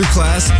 Masterclass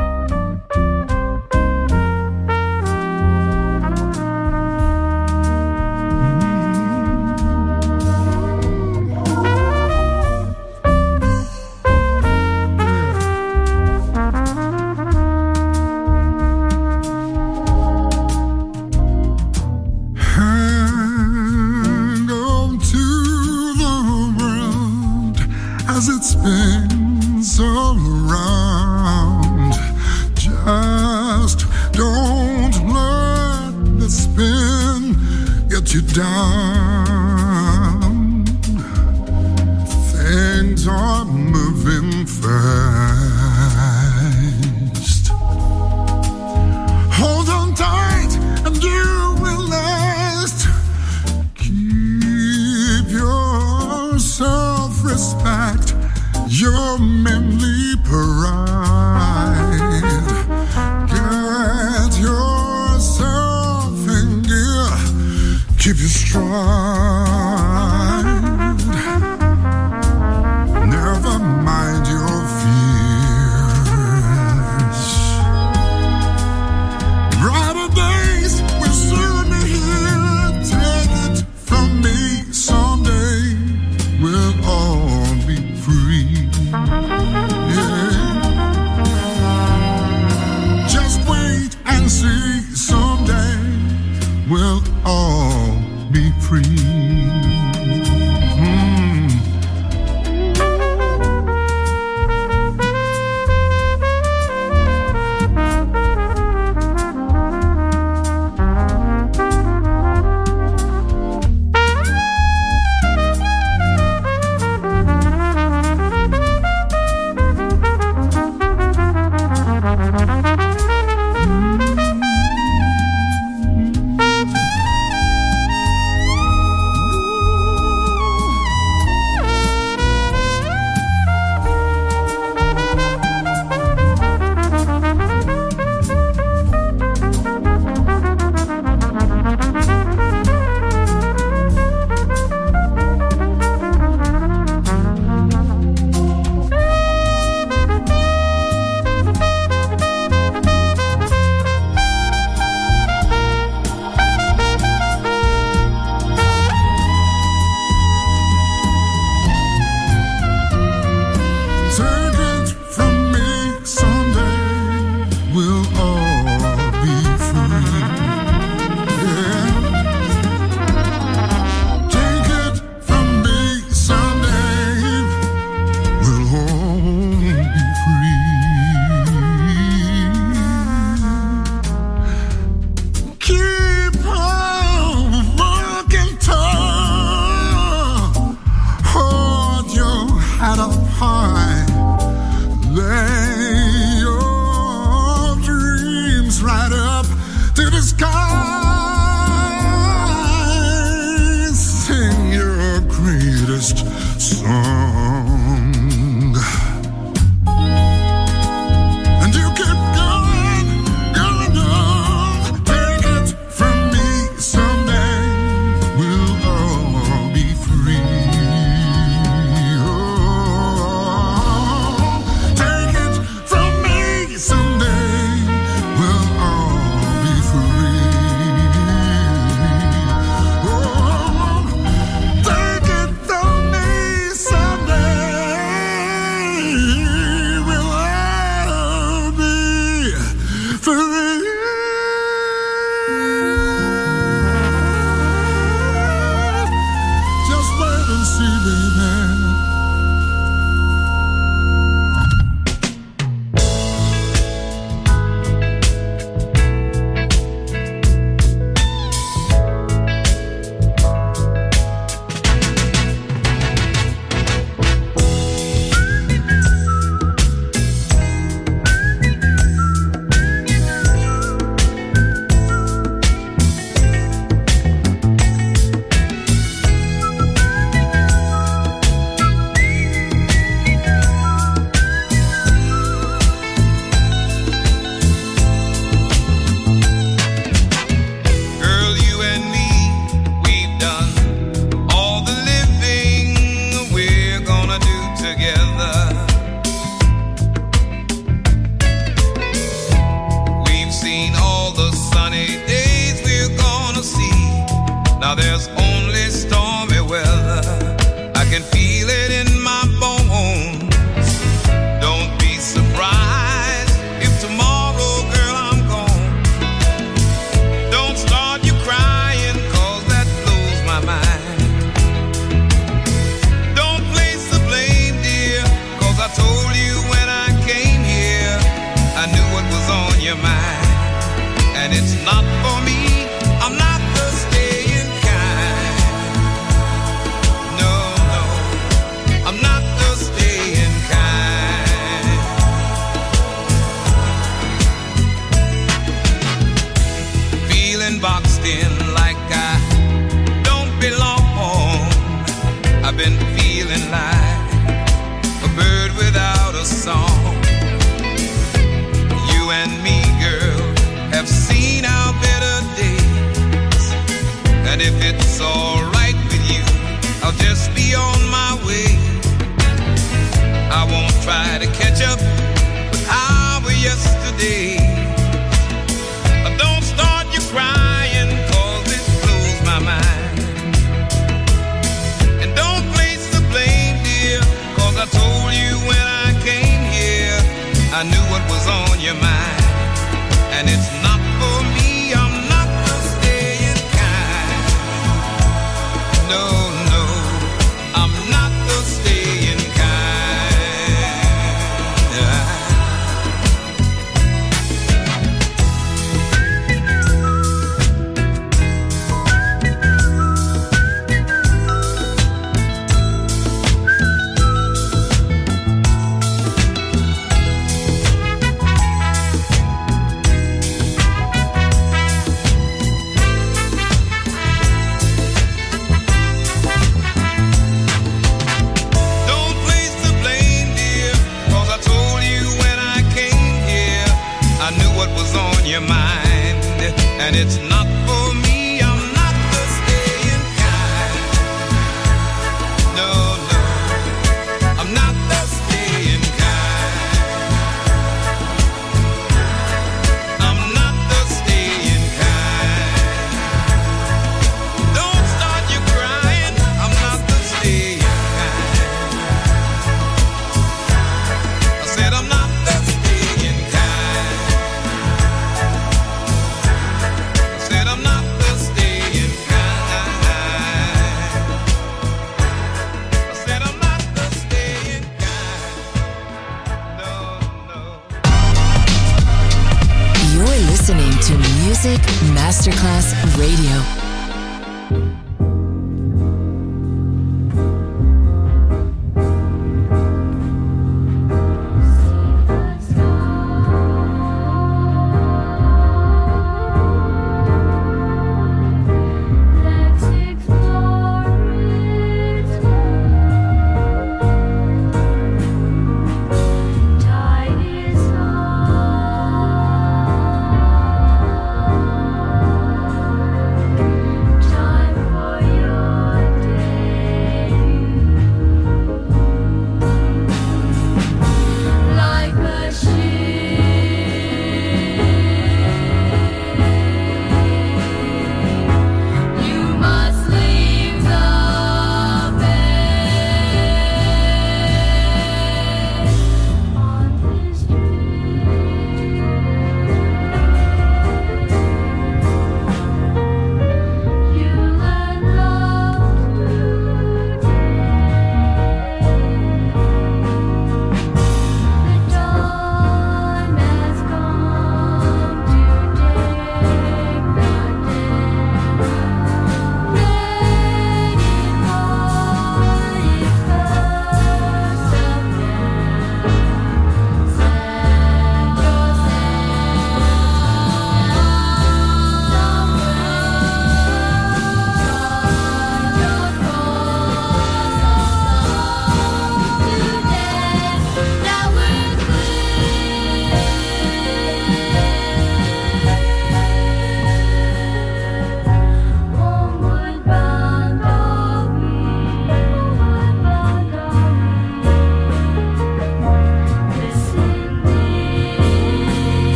as it spins all around. Just don't let the spin get you down. Things are from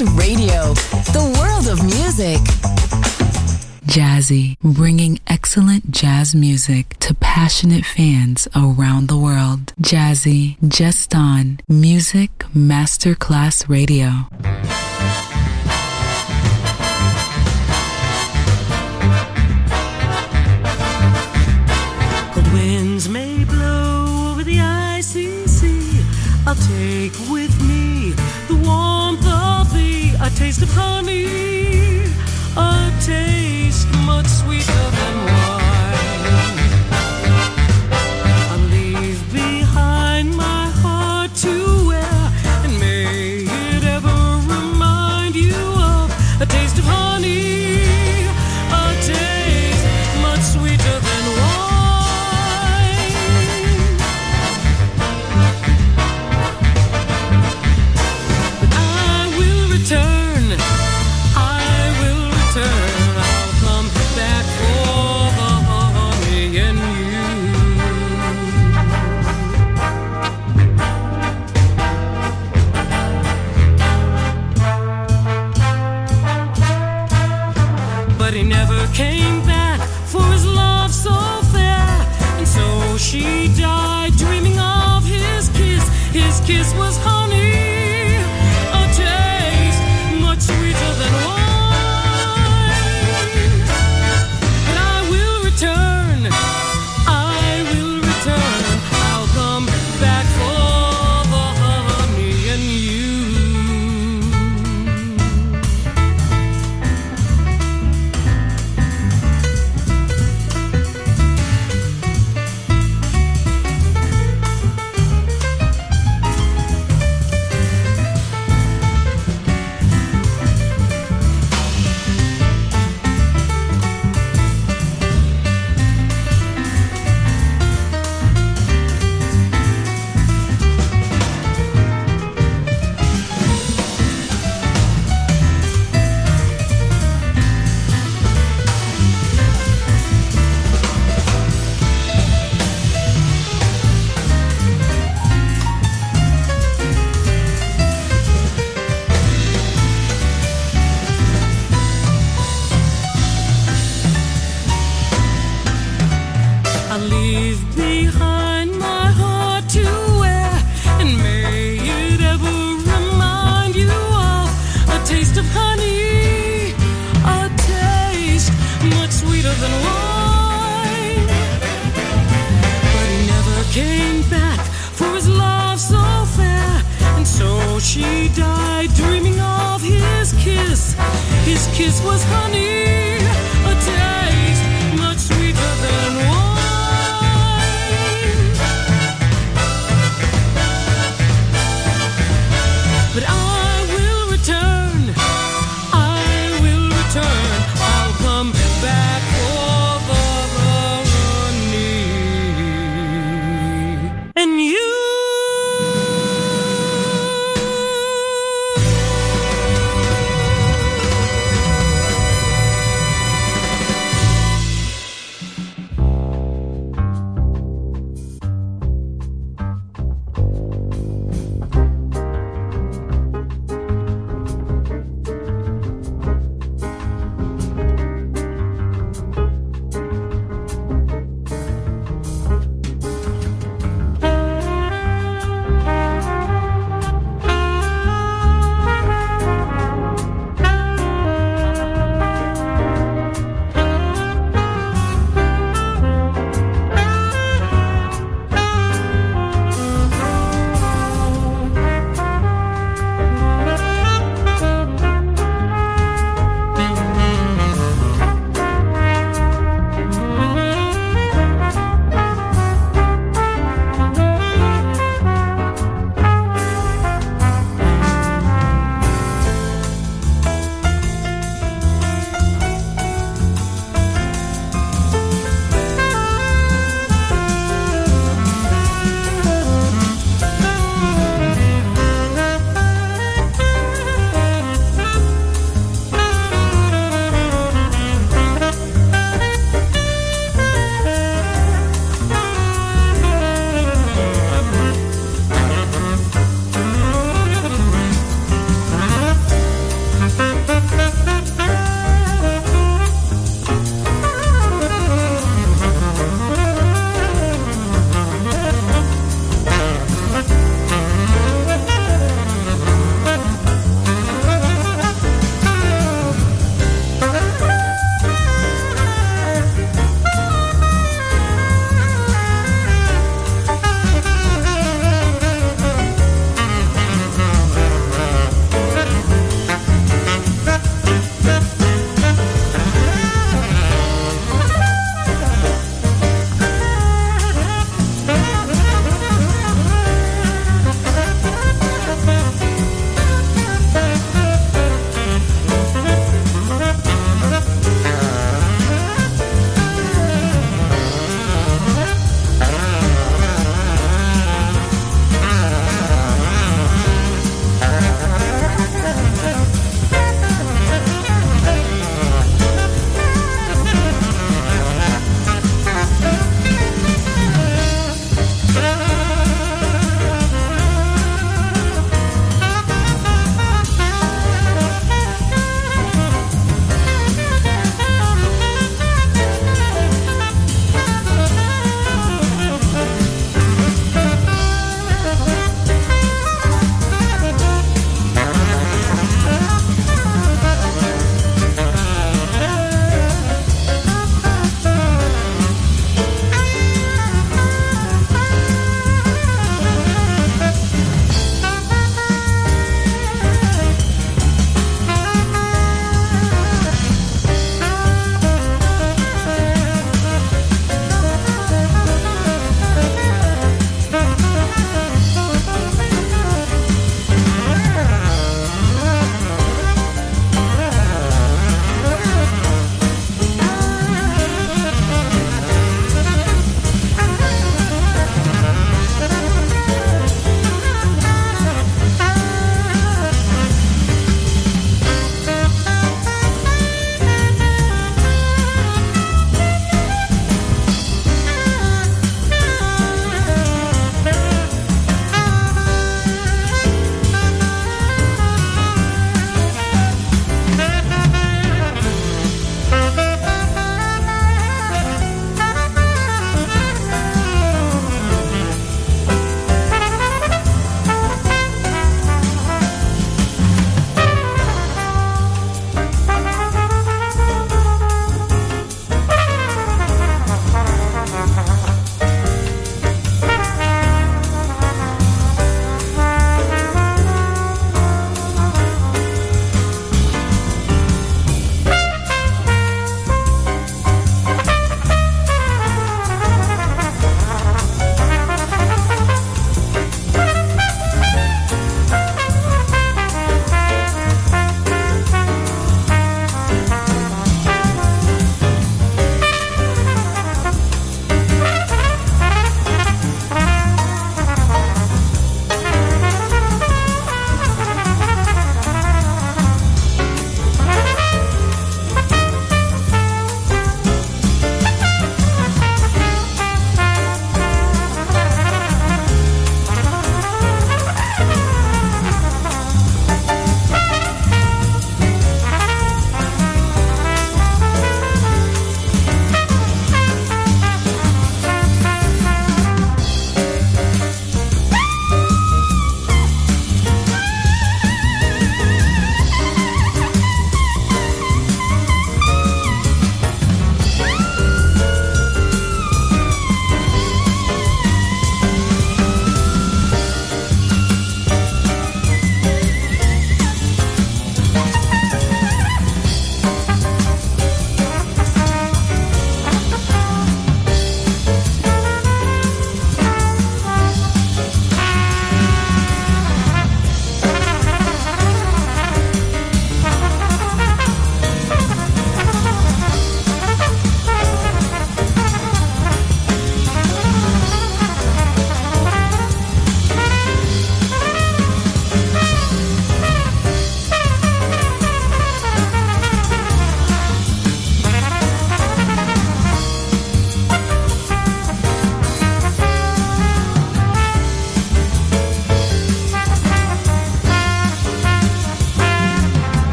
Radio, the world of music. Jazzy, bringing excellent jazz music to passionate fans around the world. Jazzy, just on Music Masterclass Radio.